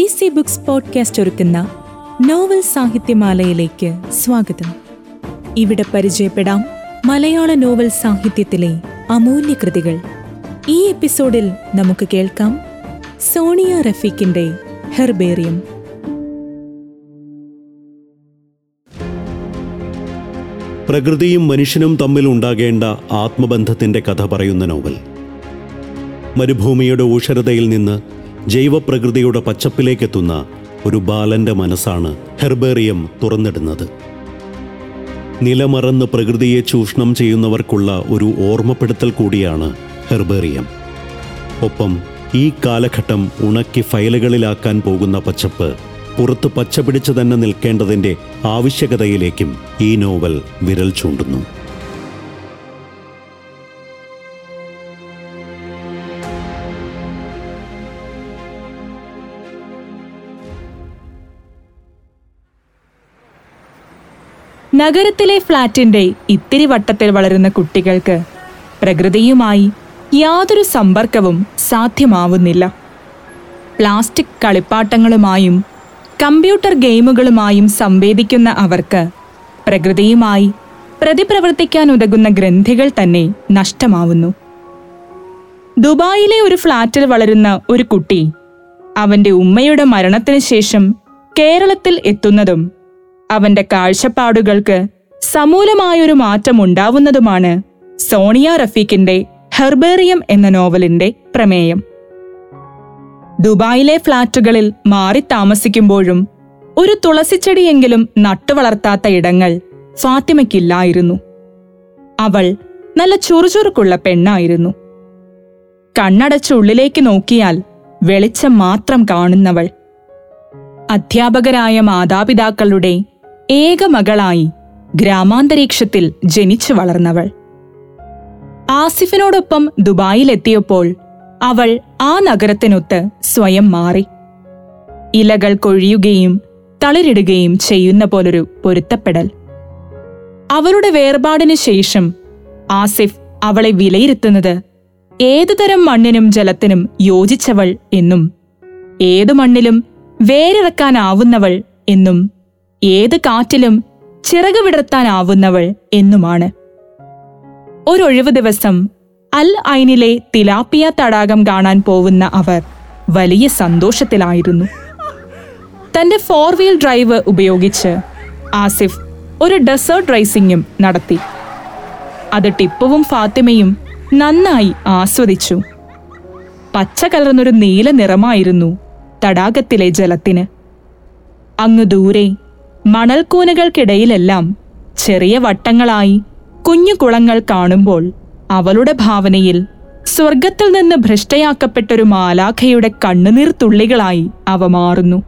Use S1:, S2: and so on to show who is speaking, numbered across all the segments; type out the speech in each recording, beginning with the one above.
S1: D C books podcast ഒരുക്കുന്ന novel സാഹിത്യമാലയിലേക്ക് സ്വാഗതം. ഇവിടെ പരിചയപ്പെടാം മലയാള നോവൽ സാഹിത്യത്തിലെ അമൂല്യ കൃതികൾ. ഈ എപ്പിസോഡിൽ നമുക്ക് കേൾക്കാം സോണിയ റഫീഖിന്റെ ഹെർബേറിയം.
S2: പ്രകൃതിയും മനുഷ്യനും തമ്മിൽ ഉണ്ടാകേണ്ട ആത്മബന്ധത്തിന്റെ കഥ പറയുന്ന നോവൽ. മരുഭൂമിയുടെ ഊഷരതയിൽ നിന്ന് ജൈവപ്രകൃതിയുടെ പച്ചപ്പിലേക്കെത്തുന്ന ഒരു ബാലന്റെ മനസ്സാണ് ഹെർബേറിയം തുറന്നിടുന്നത്. നിലമറന്ന് പ്രകൃതിയെ ചൂഷണം ചെയ്യുന്നവർക്കുള്ള ഒരു ഓർമ്മപ്പെടുത്തൽ കൂടിയാണ് ഹെർബേറിയം. ഒപ്പം ഈ കാലഘട്ടം ഉണക്കി ഫയലുകളിലാക്കാൻ പോകുന്ന പച്ചപ്പ് പുറത്ത് പച്ച പിടിച്ചു തന്നെ നിൽക്കേണ്ടതിന്റെ ആവശ്യകതയിലേക്കും ഈ നോവൽ വിരൽ ചൂണ്ടുന്നു.
S1: നഗരത്തിലെ ഫ്ളാറ്റിന്റെ ഇത്തിരി വട്ടത്തിൽ വളരുന്ന കുട്ടികൾക്ക് പ്രകൃതിയുമായി യാതൊരു സമ്പർക്കവും സാധ്യമാവുന്നില്ല. പ്ലാസ്റ്റിക് കളിപ്പാട്ടങ്ങളുമായും കമ്പ്യൂട്ടർ ഗെയിമുകളുമായും സംവേദിക്കുന്ന അവർക്ക് പ്രകൃതിയുമായി പ്രതിപ്രവർത്തിക്കാൻ ഉതകുന്ന ഗ്രന്ഥികൾ തന്നെ നഷ്ടമാവുന്നു. ദുബായിലെ ഒരു ഫ്ളാറ്റിൽ വളരുന്ന ഒരു കുട്ടി അവന്റെ ഉമ്മയുടെ മരണത്തിന് ശേഷം കേരളത്തിൽ എത്തുന്നതും അവന്റെ കാഴ്ചപ്പാടുകൾക്ക് സമൂലമായൊരു മാറ്റം ഉണ്ടാവുന്നതുമാണ് സോണിയ റഫീഖിന്റെ ഹെർബേറിയം എന്ന നോവലിന്റെ പ്രമേയം. ദുബായിലെ ഫ്ളാറ്റുകളിൽ മാറി താമസിക്കുമ്പോഴും ഒരു തുളസിച്ചെടിയെങ്കിലും നട്ടുവളർത്താത്ത ഇടങ്ങൾ ഫാത്തിമയ്ക്കില്ലായിരുന്നു. അവൾ നല്ല ചുറുചുറുക്കുള്ള പെണ്ണായിരുന്നു. കണ്ണടച്ചുള്ളിലേക്ക് നോക്കിയാൽ വെളിച്ചം മാത്രം കാണുന്നവൾ. അധ്യാപകരായ മാതാപിതാക്കളുടെ ഏക മകളായി ഗ്രാമാന്തരീക്ഷത്തിൽ ജനിച്ചു വളർന്നവൾ. ആസിഫിനോടൊപ്പം ദുബായിലെത്തിയപ്പോൾ അവൾ ആ നഗരത്തിനൊത്ത് സ്വയം മാറി. ഇലകൾ കൊഴിയുകയും തളിരിടുകയും ചെയ്യുന്ന പോലൊരു പൊരുത്തപ്പെടൽ. അവളുടെ വേർപാടിനു ശേഷം ആസിഫ് അവളെ വിലയിരുത്തുന്നത് ഏതുതരം മണ്ണിനും ജലത്തിനും യോജിച്ചവൾ എന്നും ഏതു മണ്ണിലും വേരിറക്കാനാവുന്നവൾ എന്നും ഏത് കാറ്റിലും ചിറക് വിടർത്താനാവുന്നവൾ എന്നുമാണ്. ഒരൊഴിവ് ദിവസം അൽ ഐനിലെ തിലാപ്പിയ തടാകം കാണാൻ പോവുന്ന അവർ വലിയ സന്തോഷത്തിലായിരുന്നു. തന്റെ ഫോർ വീൽ ഡ്രൈവ് ഉപയോഗിച്ച് ആസിഫ് ഒരു ഡെസേർട്ട് റൈസിംഗും നടത്തി. അത് ടിപ്പുവും ഫാത്തിമയും നന്നായി ആസ്വദിച്ചു. പച്ച കലർന്നൊരു നീല നിറമായിരുന്നു തടാകത്തിലെ ജലത്തിന്. അങ്ങ് ദൂരെ മണൽക്കൂനകൾക്കിടയിലെല്ലാം ചെറിയ വട്ടങ്ങളായി കുഞ്ഞു കുളങ്ങൾ കാണുമ്പോൾ അവളുടെ ഭാവനയിൽ സ്വർഗത്തിൽ നിന്ന് ഭ്രഷ്ടയാക്കപ്പെട്ടൊരു മാലാഖയുടെ കണ്ണുനീർ തുള്ളികളായി അവ മാറുന്നു.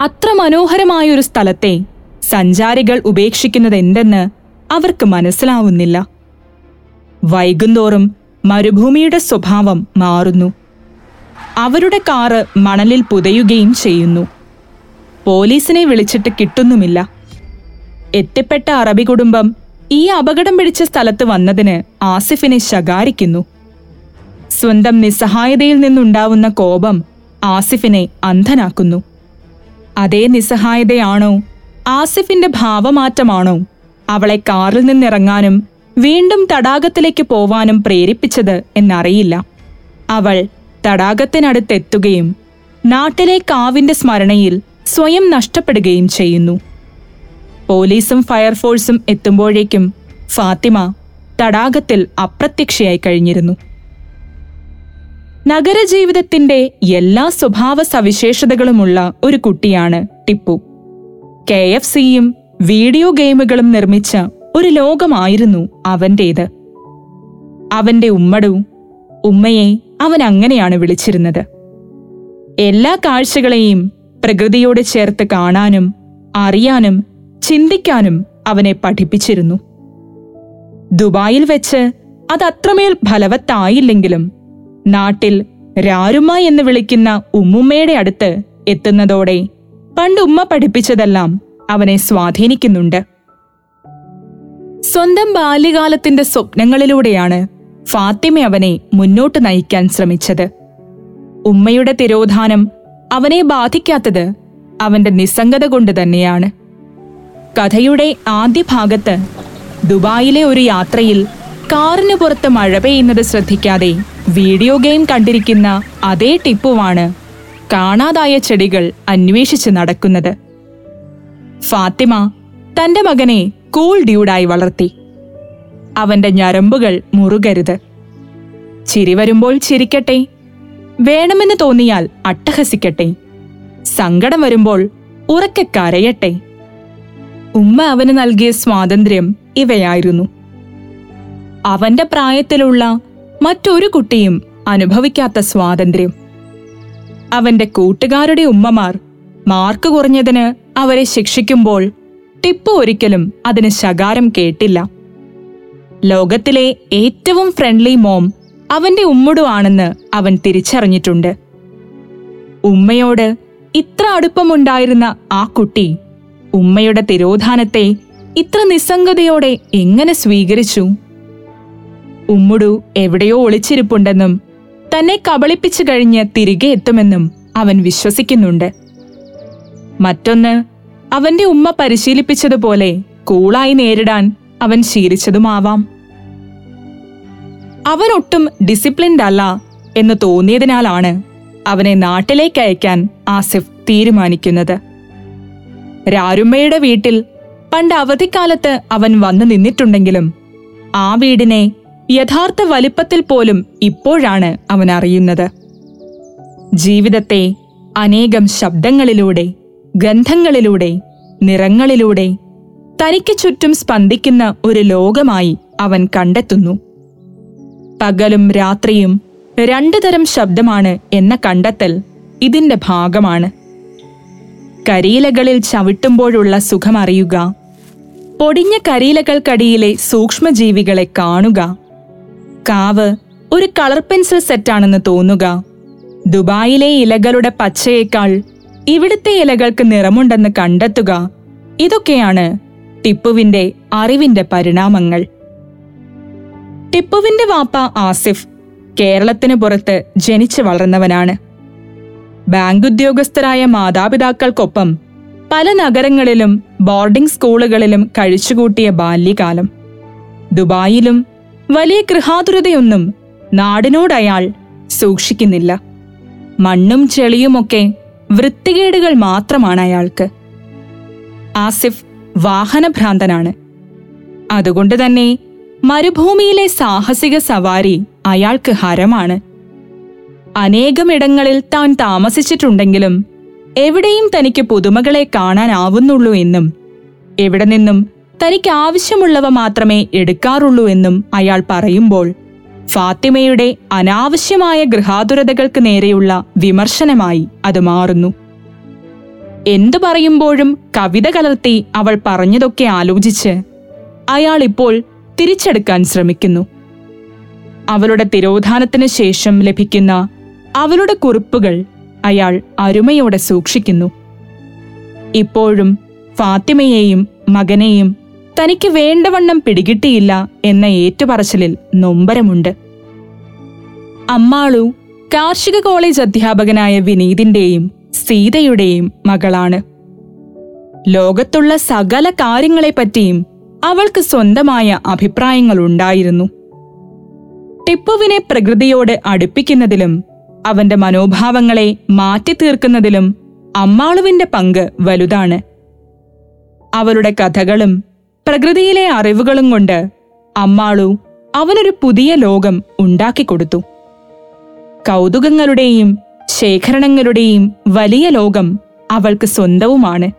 S1: അത്ര മനോഹരമായൊരു സ്ഥലത്തെ സഞ്ചാരികൾ ഉപേക്ഷിക്കുന്നത് എന്തെന്ന് അവർക്ക് മനസ്സിലാവുന്നില്ല. വൈകുന്തോറും മരുഭൂമിയുടെ സ്വഭാവം മാറുന്നു. അവരുടെ കാറ് മണലിൽ പുതയുകയും ചെയ്യുന്നു. പോലീസിനെ വിളിച്ചിട്ട് കിട്ടുന്നുമില്ല. എത്തിപ്പെട്ട അറബി കുടുംബം ഈ അപകടം പിടിച്ച സ്ഥലത്ത് വന്നതിന് ആസിഫിനെ ശകാരിക്കുന്നു. സ്വന്തം നിസ്സഹായതയിൽ നിന്നുണ്ടാവുന്ന കോപം ആസിഫിനെ അന്ധനാക്കുന്നു. അതേ നിസ്സഹായതയാണോ ആസിഫിന്റെ ഭാവമാറ്റമാണോ അവളെ കാറിൽ നിന്നിറങ്ങാനും വീണ്ടും തടാകത്തിലേക്ക് പോവാനും പ്രേരിപ്പിച്ചത് എന്നറിയില്ല. അവൾ തടാകത്തിനടുത്തെത്തുകയും നാട്ടിലെ കാവിന്റെ സ്മരണയിൽ സ്വയം നഷ്ടപ്പെടുകയും ചെയ്യുന്നു. പോലീസും ഫയർഫോഴ്സും എത്തുമ്പോഴേക്കും ഫാത്തിമ തടാകത്തിൽ അപ്രത്യക്ഷയായി കഴിഞ്ഞിരുന്നു. നഗരജീവിതത്തിന്റെ എല്ലാ സ്വഭാവ സവിശേഷതകളുമുള്ള ഒരു കുട്ടിയാണ് ടിപ്പു. കെ എഫ് സിയും വീഡിയോ ഗെയിമുകളും നിർമ്മിച്ച ഒരു ലോകമായിരുന്നു അവന്റേത്. അവന്റെ ഉമ്മടു ഉമ്മയെ അവൻ അങ്ങനെയാണ് വിളിച്ചിരുന്നത്. എല്ലാ കാഴ്ചകളെയും പ്രകൃതിയോട് ചേർത്ത് കാണാനും അറിയാനും ചിന്തിക്കാനും അവനെ പഠിപ്പിച്ചിരുന്നു. ദുബായിൽ വെച്ച് അത് അത്രമേൽ ഫലവത്തായില്ലെങ്കിലും നാട്ടിൽ രാരുമ എന്ന് വിളിക്കുന്ന ഉമ്മുമ്മയുടെ അടുത്ത് എത്തുന്നതോടെ പണ്ട് ഉമ്മ പഠിപ്പിച്ചതെല്ലാം അവനെ സ്വാധീനിക്കുന്നുണ്ട്. സ്വന്തം ബാല്യകാലത്തിന്റെ സ്വപ്നങ്ങളിലൂടെയാണ് ഫാത്തിമ അവനെ മുന്നോട്ട് നയിക്കാൻ ശ്രമിച്ചത്. ഉമ്മയുടെ തിരോധാനം അവനെ ബാധിക്കാത്തത് അവന്റെ നിസ്സംഗത കൊണ്ട് തന്നെയാണ്. കഥയുടെ ആദ്യ ഭാഗത്ത് ദുബായിലെ ഒരു യാത്രയിൽ കാറിന് പുറത്ത് മഴ പെയ്യുന്നത് ശ്രദ്ധിക്കാതെ വീഡിയോ ഗെയിം കണ്ടിരിക്കുന്ന അതേ ടിപ്പുവാണ് കാണാതായ ചെടികൾ അന്വേഷിച്ച് നടക്കുന്നത്. ഫാത്തിമ തന്റെ മകനെ കൂൾ ഡ്യൂഡായി വളർത്തി. അവന്റെ ഞരമ്പുകൾ മുറുകരുത്. ചിരി വരുമ്പോൾ ചിരിക്കട്ടെ. വേണമെന്ന് തോന്നിയാൽ അട്ടഹസിക്കട്ടെ. സങ്കടം വരുമ്പോൾ ഉറക്കെ കരയട്ടെ. ഉമ്മ അവന് നൽകിയ സ്വാതന്ത്ര്യം ഇവയായിരുന്നു. അവന്റെ പ്രായത്തിലുള്ള മറ്റൊരു കുട്ടിയും അനുഭവിക്കാത്ത സ്വാതന്ത്ര്യം. അവന്റെ കൂട്ടുകാരുടെ ഉമ്മമാർ മാർക്ക് കുറഞ്ഞതിന് അവരെ ശിക്ഷിക്കുമ്പോൾ ടിപ്പു ഒരിക്കലും അതിന് ശകാരം കേട്ടില്ല. ലോകത്തിലെ ഏറ്റവും ഫ്രണ്ട്ലി മോം അവന്റെ ഉമ്മുടു ആണെന്ന് അവൻ തിരിച്ചറിഞ്ഞിട്ടുണ്ട്. ഉമ്മയോട് ഇത്ര അടുപ്പമുണ്ടായിരുന്ന ആ കുട്ടി ഉമ്മയുടെ തിരോധാനത്തെ ഇത്ര നിസ്സംഗതയോടെ എങ്ങനെ സ്വീകരിച്ചു? ഉമ്മുടു എവിടെയോ ഒളിച്ചിരിപ്പുണ്ടെന്നും തന്നെ കബളിപ്പിച്ചു കഴിഞ്ഞ് തിരികെ എത്തുമെന്നും അവൻ വിശ്വസിക്കുന്നുണ്ട്. മറ്റൊന്ന് അവന്റെ ഉമ്മ പരിശീലിപ്പിച്ചതുപോലെ കൂളായി നേരിടാൻ അവൻ ശീലിച്ചതുമാവാം. അവൻ ഒട്ടും ഡിസിപ്ലിൻഡ് അല്ല എന്ന് തോന്നിയതിനാലാണ് അവനെ നാട്ടിലേക്ക് അയക്കാൻ ആസിഫ് തീരുമാനിക്കുന്നത്. രാരുമ്മയുടെ വീട്ടിൽ പണ്ട് അവധിക്കാലത്ത് അവൻ വന്നു നിന്നിട്ടുണ്ടെങ്കിലും ആ വീടിനെ യഥാർത്ഥ വലിപ്പത്തിൽ പോലും ഇപ്പോഴാണ് അവൻ അറിയുന്നത്. ജീവിതത്തെ അനേകം ശബ്ദങ്ങളിലൂടെ ഗന്ധങ്ങളിലൂടെ നിറങ്ങളിലൂടെ തനിക്ക് ചുറ്റും സ്പന്ദിക്കുന്ന ഒരു ലോകമായി അവൻ കണ്ടെത്തുന്നു. പകലും രാത്രിയും രണ്ടു തരം ശബ്ദമാണ് എന്ന കണ്ടെത്തൽ ഇതിന്റെ ഭാഗമാണ്. കരിയിലകളിൽ ചവിട്ടുമ്പോഴുള്ള സുഖമറിയുക. പൊടിഞ്ഞ കരിയിലകൾക്കടിയിലെ സൂക്ഷ്മജീവികളെ കാണുക. കാവ് ഒരു കളർ പെൻസിൽ സെറ്റാണെന്ന് തോന്നുക. ദുബായിലെ ഇലകളുടെ പച്ചയേക്കാൾ ഇവിടുത്തെ ഇലകൾക്ക് നിറമുണ്ടെന്ന് കണ്ടെത്തുക. ഇതൊക്കെയാണ് ടിപ്പുവിന്റെ അറിവിന്റെ പരിണാമങ്ങൾ. ടിപ്പുവിന്റെ വാപ്പ ആസിഫ് കേരളത്തിന് പുറത്ത് ജനിച്ചു വളർന്നവനാണ്. ബാങ്ക് ഉദ്യോഗസ്ഥരായ മാതാപിതാക്കൾക്കൊപ്പം പല നഗരങ്ങളിലും ബോർഡിംഗ് സ്കൂളുകളിലും കഴിച്ചുകൂട്ടിയ ബാല്യകാലം. ദുബായിലും വലിയ ഗൃഹാതുരതയൊന്നും നാടിനോടയാൾ സൂക്ഷിക്കുന്നില്ല. മണ്ണും ചെളിയുമൊക്കെ വൃത്തികേടുകൾ മാത്രമാണ് അയാൾക്ക്. ആസിഫ് വാഹനഭ്രാന്തനാണ്. അതുകൊണ്ട് തന്നെ മരുഭൂമിയിലെ സാഹസിക സവാരി അയാൾക്ക് ഹരമാണ്. അനേകമിടങ്ങളിൽ താൻ താമസിച്ചിട്ടുണ്ടെങ്കിലും എവിടെയും തനിക്ക് പുതുമകളെ കാണാനാവുന്നുള്ളൂ എന്നും എവിടെ നിന്നും തനിക്ക് ആവശ്യമുള്ളവ മാത്രമേ എടുക്കാറുള്ളൂ എന്നും അയാൾ പറയുമ്പോൾ ഫാത്തിമയുടെ അനാവശ്യമായ ഗൃഹാതുരതകൾക്ക് നേരെയുള്ള വിമർശനമായി അത് മാറുന്നു. എന്തു പറയുമ്പോഴും കവിത കലർത്തി അവൾ പറഞ്ഞതൊക്കെ ആലോചിച്ച് അയാൾ ഇപ്പോൾ തിരിച്ചെടുക്കാൻ ശ്രമിക്കുന്നു. അവളുടെ തിരോധാനത്തിന് ശേഷം ലഭിക്കുന്ന അവളുടെ കുറിപ്പുകൾ അയാൾ അരുമയോടെ സൂക്ഷിക്കുന്നു. ഇപ്പോഴും ഫാത്തിമയെയും മകനെയും തനിക്ക് വേണ്ടവണ്ണം പിടികിട്ടിയില്ല എന്ന ഏറ്റുപറച്ചിലിൽ നൊമ്പരമുണ്ട്. അമ്മാളു കാർഷിക കോളേജ് അധ്യാപകനായ വിനീതിന്റെയും സീതയുടെയും മകളാണ്. ലോകത്തുള്ള സകല കാര്യങ്ങളെപ്പറ്റിയും അവൾക്ക് സ്വന്തമായ അഭിപ്രായങ്ങളുണ്ടായിരുന്നു. ടിപ്പുവിനെ പ്രകൃതിയോട് അടുപ്പിക്കുന്നതിലും അവന്റെ മനോഭാവങ്ങളെ മാറ്റിത്തീർക്കുന്നതിലും അമ്മാളുവിന്റെ പങ്ക് വലുതാണ്. അവരുടെ കഥകളും പ്രകൃതിയിലെ അറിവുകളും കൊണ്ട് അമ്മാളു അവനൊരു പുതിയ ലോകം ഉണ്ടാക്കിക്കൊടുത്തു. കൗതുകങ്ങളുടെയും ശേഖരണങ്ങളുടെയും വലിയ ലോകം അവൾക്ക് സ്വന്തവുമാണ്.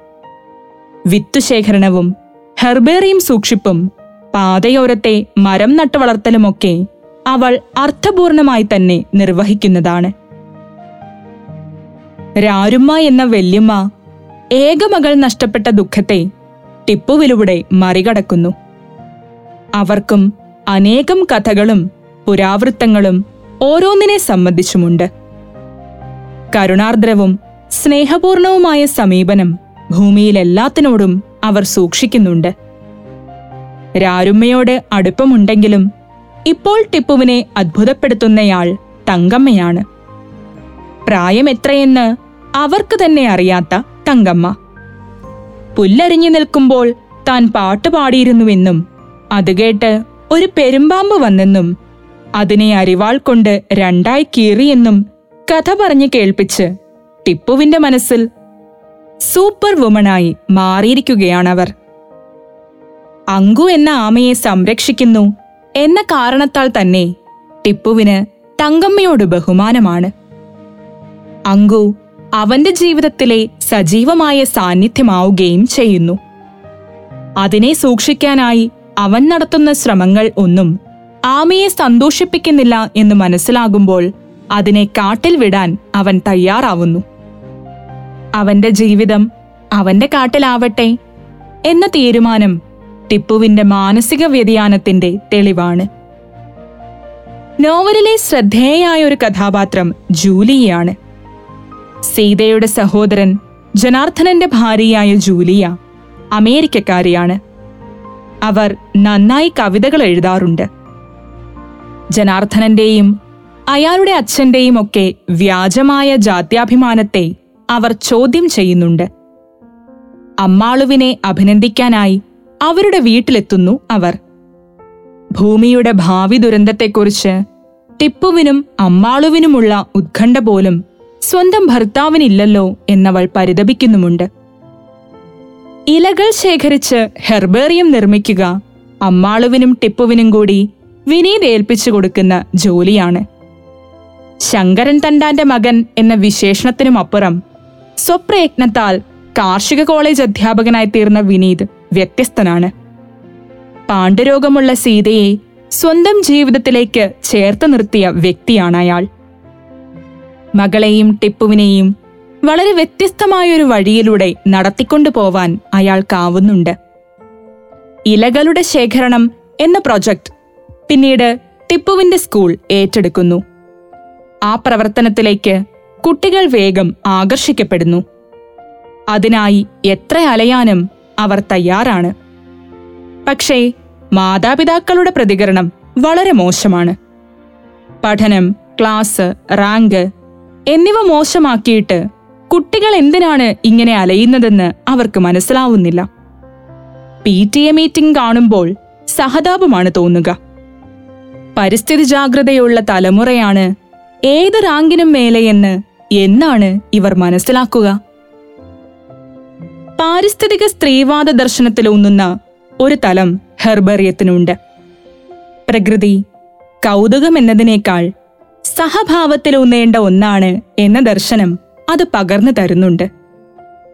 S1: വിത്തുശേഖരണവും ഹെർബേറിയം സൂക്ഷിപ്പും പാതയോരത്തെ മരം നട്ടുവളർത്തലുമൊക്കെ അവൾ അർത്ഥപൂർണമായി തന്നെ നിർവഹിക്കുന്നതാണ്. രാരുമ്മ എന്ന വല്യമ്മ ഏകമകൾ നഷ്ടപ്പെട്ട ദുഃഖത്തെ ടിപ്പുവിലൂടെ മറികടക്കുന്നു. അവർക്കും അനേകം കഥകളും പുരാവൃത്തങ്ങളും ഓരോന്നിനെ സംബന്ധിച്ചുമുണ്ട്. കരുണാർദ്രവും സ്നേഹപൂർണവുമായ സമീപനം ഭൂമിയിലെല്ലാത്തിനോടും അവർ സൂക്ഷിക്കുന്നുണ്ട്. രാരുമ്മയോട് അടുപ്പമുണ്ടെങ്കിലും ഇപ്പോൾ ടിപ്പുവിനെ അത്ഭുതപ്പെടുത്തുന്നയാൾ തങ്കമ്മയാണ്. പ്രായം എത്രയെന്ന് അവർക്ക് തന്നെ അറിയാത്ത തങ്കമ്മ. പുല്ലരിഞ്ഞു നിൽക്കുമ്പോൾ താൻ പാട്ട് പാടിയിരുന്നുവെന്നും അത് കേട്ട് ഒരു പെരുമ്പാമ്പ് വന്നെന്നും അതിനെ അരിവാൾ കൊണ്ട് രണ്ടായി കീറിയെന്നും കഥ പറഞ്ഞു കേൾപ്പിച്ച് ടിപ്പുവിന്റെ മനസ്സിൽ സൂപ്പർ വുമണായി മാറിയിരിക്കുകയാണവർ. അങ്കു എന്ന ആമയെ സംരക്ഷിക്കുന്നു. എന്ന കാരണത്താൽ തന്നെ ടിപ്പുവിന് തങ്കമ്മയോട് ബഹുമാനമാണ്. അങ്കു അവന്റെ ജീവിതത്തിലെ സജീവമായ സാന്നിധ്യമാവുകയും ചെയ്യുന്നു. അതിനെ സൂക്ഷിക്കാനായി അവൻ നടത്തുന്ന ശ്രമങ്ങൾ ഒന്നും ആമയെ സന്തോഷിപ്പിക്കുന്നില്ല എന്ന് മനസ്സിലാകുമ്പോൾ അതിനെ കാട്ടിൽ വിടാൻ അവൻ തയ്യാറാവുന്നു. അവന്റെ ജീവിതം അവന്റെ കാട്ടിലാവട്ടെ എന്ന തീരുമാനം ടിപ്പുവിന്റെ മാനസിക വ്യതിയാനത്തിന്റെ തെളിവാണ്. നോവലിലെ ശ്രദ്ധേയായ ഒരു കഥാപാത്രം ജൂലിയാണ് സീതയുടെ സഹോദരൻ ജനാർദ്ദനന്റെ ഭാര്യയായ ജൂലിയ അമേരിക്കക്കാരിയാണ്. അവർ നന്നായി കവിതകൾ എഴുതാറുണ്ട്. ജനാർദ്ദനന്റെയും അയാളുടെ അച്ഛന്റെയും ഒക്കെ വ്യാജമായ ജാത്യാഭിമാനത്തെ അവർ ചോദ്യം ചെയ്യുന്നുണ്ട്. അമ്മാളുവിനെ അഭിനന്ദിക്കാനായി അവരുടെ വീട്ടിലെത്തുന്നു അവർ. ഭൂമിയുടെ ഭാവി ദുരന്തത്തെക്കുറിച്ച് ടിപ്പുവിനും അമ്മാളുവിനുമുള്ള ഉത്കണ്ഠ പോലും സ്വന്തം ഭർത്താവിനില്ലല്ലോ എന്നവൾ പരിതപിക്കുന്നുമുണ്ട്. ഇലകൾ ശേഖരിച്ച് ഹെർബേറിയം നിർമ്മിക്കുക അമ്മാളുവിനും ടിപ്പുവിനും കൂടി വിനീത് ഏൽപ്പിച്ചു കൊടുക്കുന്ന ജോലിയാണ്. ശങ്കരൻ തണ്ടാന്റെ മകൻ എന്ന വിശേഷണത്തിനുമപ്പുറം സ്വപ്രയത്നത്താൽ കാർഷിക കോളേജ് അധ്യാപകനായി തീർന്ന വിനീത് വ്യത്യസ്തനാണ്. പാണ്ഡുരോഗമുള്ള സീതയെ സ്വന്തം ജീവിതത്തിലേക്ക് ചേർത്ത് നിർത്തിയ വ്യക്തിയാണ് അയാൾ മകളെയും ടിപ്പുവിനെയും വളരെ വ്യത്യസ്തമായൊരു വഴിയിലൂടെ നടത്തിക്കൊണ്ടു പോവാൻ അയാൾക്കാവുന്നുണ്ട്. ഇലകളുടെ ശേഖരണം എന്ന പ്രൊജക്ട് പിന്നീട് ടിപ്പുവിന്റെ സ്കൂൾ ഏറ്റെടുക്കുന്നു. ആ പ്രവർത്തനത്തിലേക്ക് കുട്ടികൾ വേഗം ആകർഷിക്കപ്പെടുന്നു. അതിനായി എത്ര അലയാനും അവർ തയ്യാറാണ്. പക്ഷേ മാതാപിതാക്കളുടെ പ്രതികരണം വളരെ മോശമാണ്. പഠനം ക്ലാസ് റാങ്ക് എന്നിവ മോശമാക്കിയിട്ട് കുട്ടികൾ എന്തിനാണ് ഇങ്ങനെ അലയുന്നതെന്ന് അവർക്ക് മനസ്സിലാവുന്നില്ല. പി ടി എ മീറ്റിംഗ് കാണുമ്പോൾ സഹതാപമാണ് തോന്നുക. പരിസ്ഥിതി ജാഗ്രതയുള്ള തലമുറയാണ് ഏത് റാങ്കിനും മേലെയെന്ന് എന്നാണ് ഇവർ മനസ്സിലാക്കുക. പാരിസ്ഥിതിക സ്ത്രീവാദ ദർശനത്തിലൂന്നുന്ന ഒരു തലം ഹെർബറിയത്തിനുണ്ട്. പ്രകൃതി കൗതുകം എന്നതിനേക്കാൾ സഹഭാവത്തിലൂന്നേണ്ട ഒന്നാണ് എന്ന ദർശനം അത് പകർന്നു തരുന്നുണ്ട്.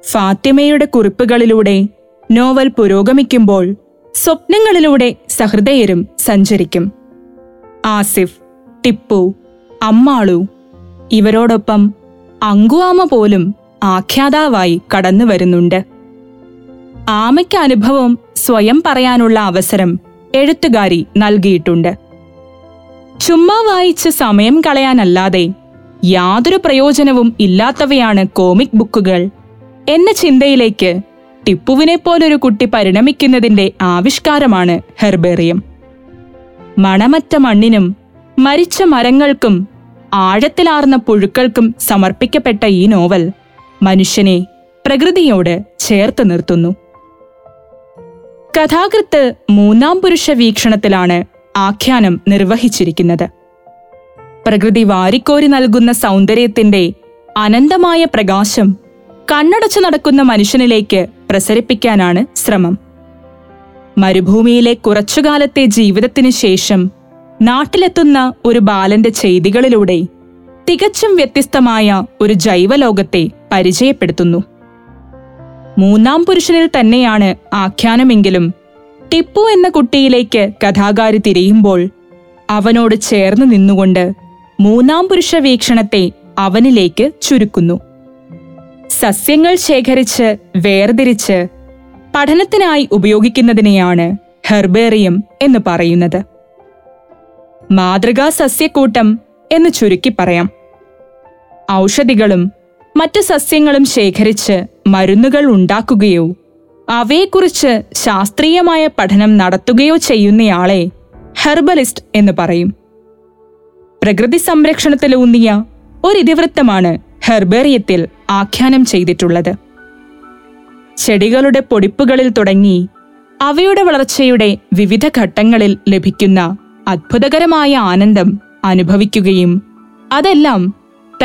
S1: ഫാത്തിമയുടെ കുറിപ്പുകളിലൂടെ നോവൽ പുരോഗമിക്കുമ്പോൾ സ്വപ്നങ്ങളിലൂടെ സഹൃദയരും സഞ്ചരിക്കും. ആസിഫ് ടിപ്പു അമ്മാളു ഇവരോടൊപ്പം അങ്കുവാമ പോലും ആഖ്യാതാവായി കടന്നു വരുന്നുണ്ട്. ആമയ്ക്ക് അനുഭവം സ്വയം പറയാനുള്ള അവസരം എഴുത്തുകാരി നൽകിയിട്ടുണ്ട്. ചുമ്മാ വായിച്ച് സമയം കളയാനല്ലാതെ യാതൊരു പ്രയോജനവും ഇല്ലാത്തവയാണ് കോമിക് ബുക്കുകൾ എന്ന ചിന്തയിലേക്ക് ടിപ്പുവിനെ പോലൊരു കുട്ടി പരിണമിക്കുന്നതിന്റെ ആവിഷ്കാരമാണ് ഹെർബേറിയം. മണമറ്റ മണ്ണിനും മരിച്ച മരങ്ങൾക്കും ആഴത്തിലാർന്ന പുഴുക്കൾക്കും സമർപ്പിക്കപ്പെട്ട ഈ നോവൽ മനുഷ്യനെ പ്രകൃതിയോട് ചേർത്ത് നിർത്തുന്നു. കഥാകൃത്ത് മൂന്നാം പുരുഷ വീക്ഷണത്തിലാണ് ആഖ്യാനം നിർവഹിച്ചിരിക്കുന്നത്. പ്രകൃതി വാരിക്കോരി നൽകുന്ന സൗന്ദര്യത്തിന്റെ അനന്തമായ പ്രകാശം കണ്ണടച്ചു നടക്കുന്ന മനുഷ്യനിലേക്ക് പ്രസരിപ്പിക്കാനാണ് ശ്രമം. മരുഭൂമിയിലെ കുറച്ചുകാലത്തെ ജീവിതത്തിനു ശേഷം നാട്ടിലെത്തുന്ന ഒരു ബാലന്റെ ചെയ്തികളിലൂടെ തികച്ചും വ്യത്യസ്തമായ ഒരു ജൈവലോകത്തെ പരിചയപ്പെടുത്തുന്നു. മൂന്നാം പുരുഷനിൽ തന്നെയാണ് ആഖ്യാനമെങ്കിലും ടിപ്പു എന്ന കുട്ടിയിലേക്ക് കഥാകാരി തിരിയുമ്പോൾ അവനോട് ചേർന്ന് നിന്നുകൊണ്ട് മൂന്നാം പുരുഷ വീക്ഷണത്തെ അവനിലേക്ക് ചുരുക്കുന്നു. സസ്യങ്ങൾ ശേഖരിച്ച് വേർതിരിച്ച് പഠനത്തിനായി ഉപയോഗിക്കുന്നതിനെയാണ് ഹെർബേറിയം എന്ന് പറയുന്നത്. മാതൃകാ സസ്യക്കൂട്ടം എന്ന് ചുരുക്കി പറയാം. ഔഷധികളും മറ്റു സസ്യങ്ങളും ശേഖരിച്ച് മരുന്നുകൾ ഉണ്ടാക്കുകയോ അവയെക്കുറിച്ച് ശാസ്ത്രീയമായ പഠനം നടത്തുകയോ ചെയ്യുന്നയാളെ ഹെർബലിസ്റ്റ് എന്ന് പറയും. പ്രകൃതി സംരക്ഷണത്തിലൂന്നിയ ഒരിതിവൃത്തമാണ് ഹെർബേറിയത്തിൽ ആഖ്യാനം ചെയ്തിട്ടുള്ളത്. ചെടികളുടെ പൊടിപ്പുകളിൽ തുടങ്ങി അവയുടെ വളർച്ചയുടെ വിവിധ ഘട്ടങ്ങളിൽ ലഭിക്കുന്ന അത്ഭുതകരമായ ആനന്ദം അനുഭവിക്കുകയും അതെല്ലാം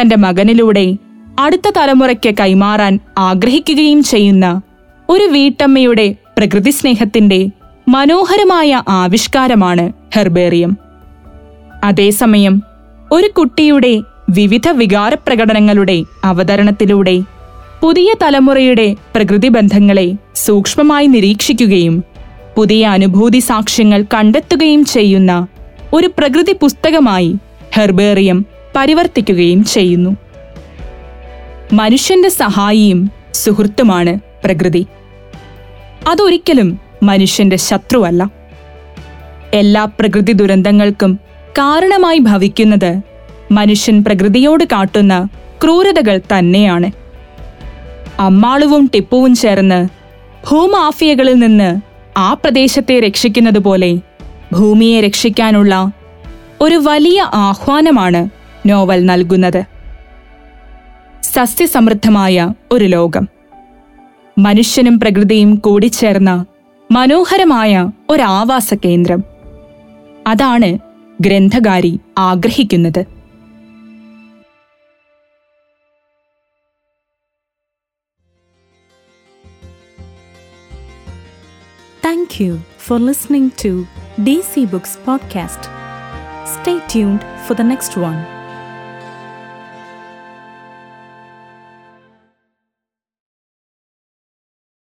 S1: തന്റെ മകനിലൂടെ അടുത്ത തലമുറയ്ക്ക് കൈമാറാൻ ആഗ്രഹിക്കുകയും ചെയ്യുന്ന ഒരു വീട്ടമ്മയുടെ പ്രകൃതി സ്നേഹത്തിന്റെ മനോഹരമായ ആവിഷ്കാരമാണ് ഹെർബേറിയം. അതേസമയം ഒരു കുട്ടിയുടെ വിവിധ വികാരപ്രകടനങ്ങളുടെ അവതരണത്തിലൂടെ പുതിയ തലമുറയുടെ പ്രകൃതി ബന്ധങ്ങളെ സൂക്ഷ്മമായി നിരീക്ഷിക്കുകയും പുതിയ അനുഭൂതി സാക്ഷ്യങ്ങൾ കണ്ടെത്തുകയും ചെയ്യുന്ന ഒരു പ്രകൃതി പുസ്തകമായി ഹെർബേറിയം പരിവർത്തിക്കുകയും ചെയ്യുന്നു. മനുഷ്യന്റെ സഹായിയും സുഹൃത്തുമാണ് പ്രകൃതി. അതൊരിക്കലും മനുഷ്യന്റെ ശത്രുവല്ല. എല്ലാ പ്രകൃതി ദുരന്തങ്ങൾക്കും കാരണമായി ഭവിക്കുന്നത് മനുഷ്യൻ പ്രകൃതിയോട് കാട്ടുന്ന ക്രൂരതകൾ തന്നെയാണ്. അമ്മാളുവും ടിപ്പുവും ചേർന്ന് ഭൂമാഫിയകളിൽ നിന്ന് ആ പ്രദേശത്തെ രക്ഷിക്കുന്നത് പോലെ ഭൂമിയെ രക്ഷിക്കാനുള്ള ഒരു വലിയ ആഹ്വാനമാണ് നോവൽ നൽകുന്നത്. സസ്യസമൃദ്ധമായ ഒരു ലോകം. മനുഷ്യനും പ്രകൃതിയും കൂടിച്ചേർന്ന മനോഹരമായ ഒരു ആവാസ കേന്ദ്രം. അതാണ് ഗ്രന്ഥകാരി ആഗ്രഹിക്കുന്നത്.
S3: Thank you for listening to DC Books Podcast. Stay tuned for the next one.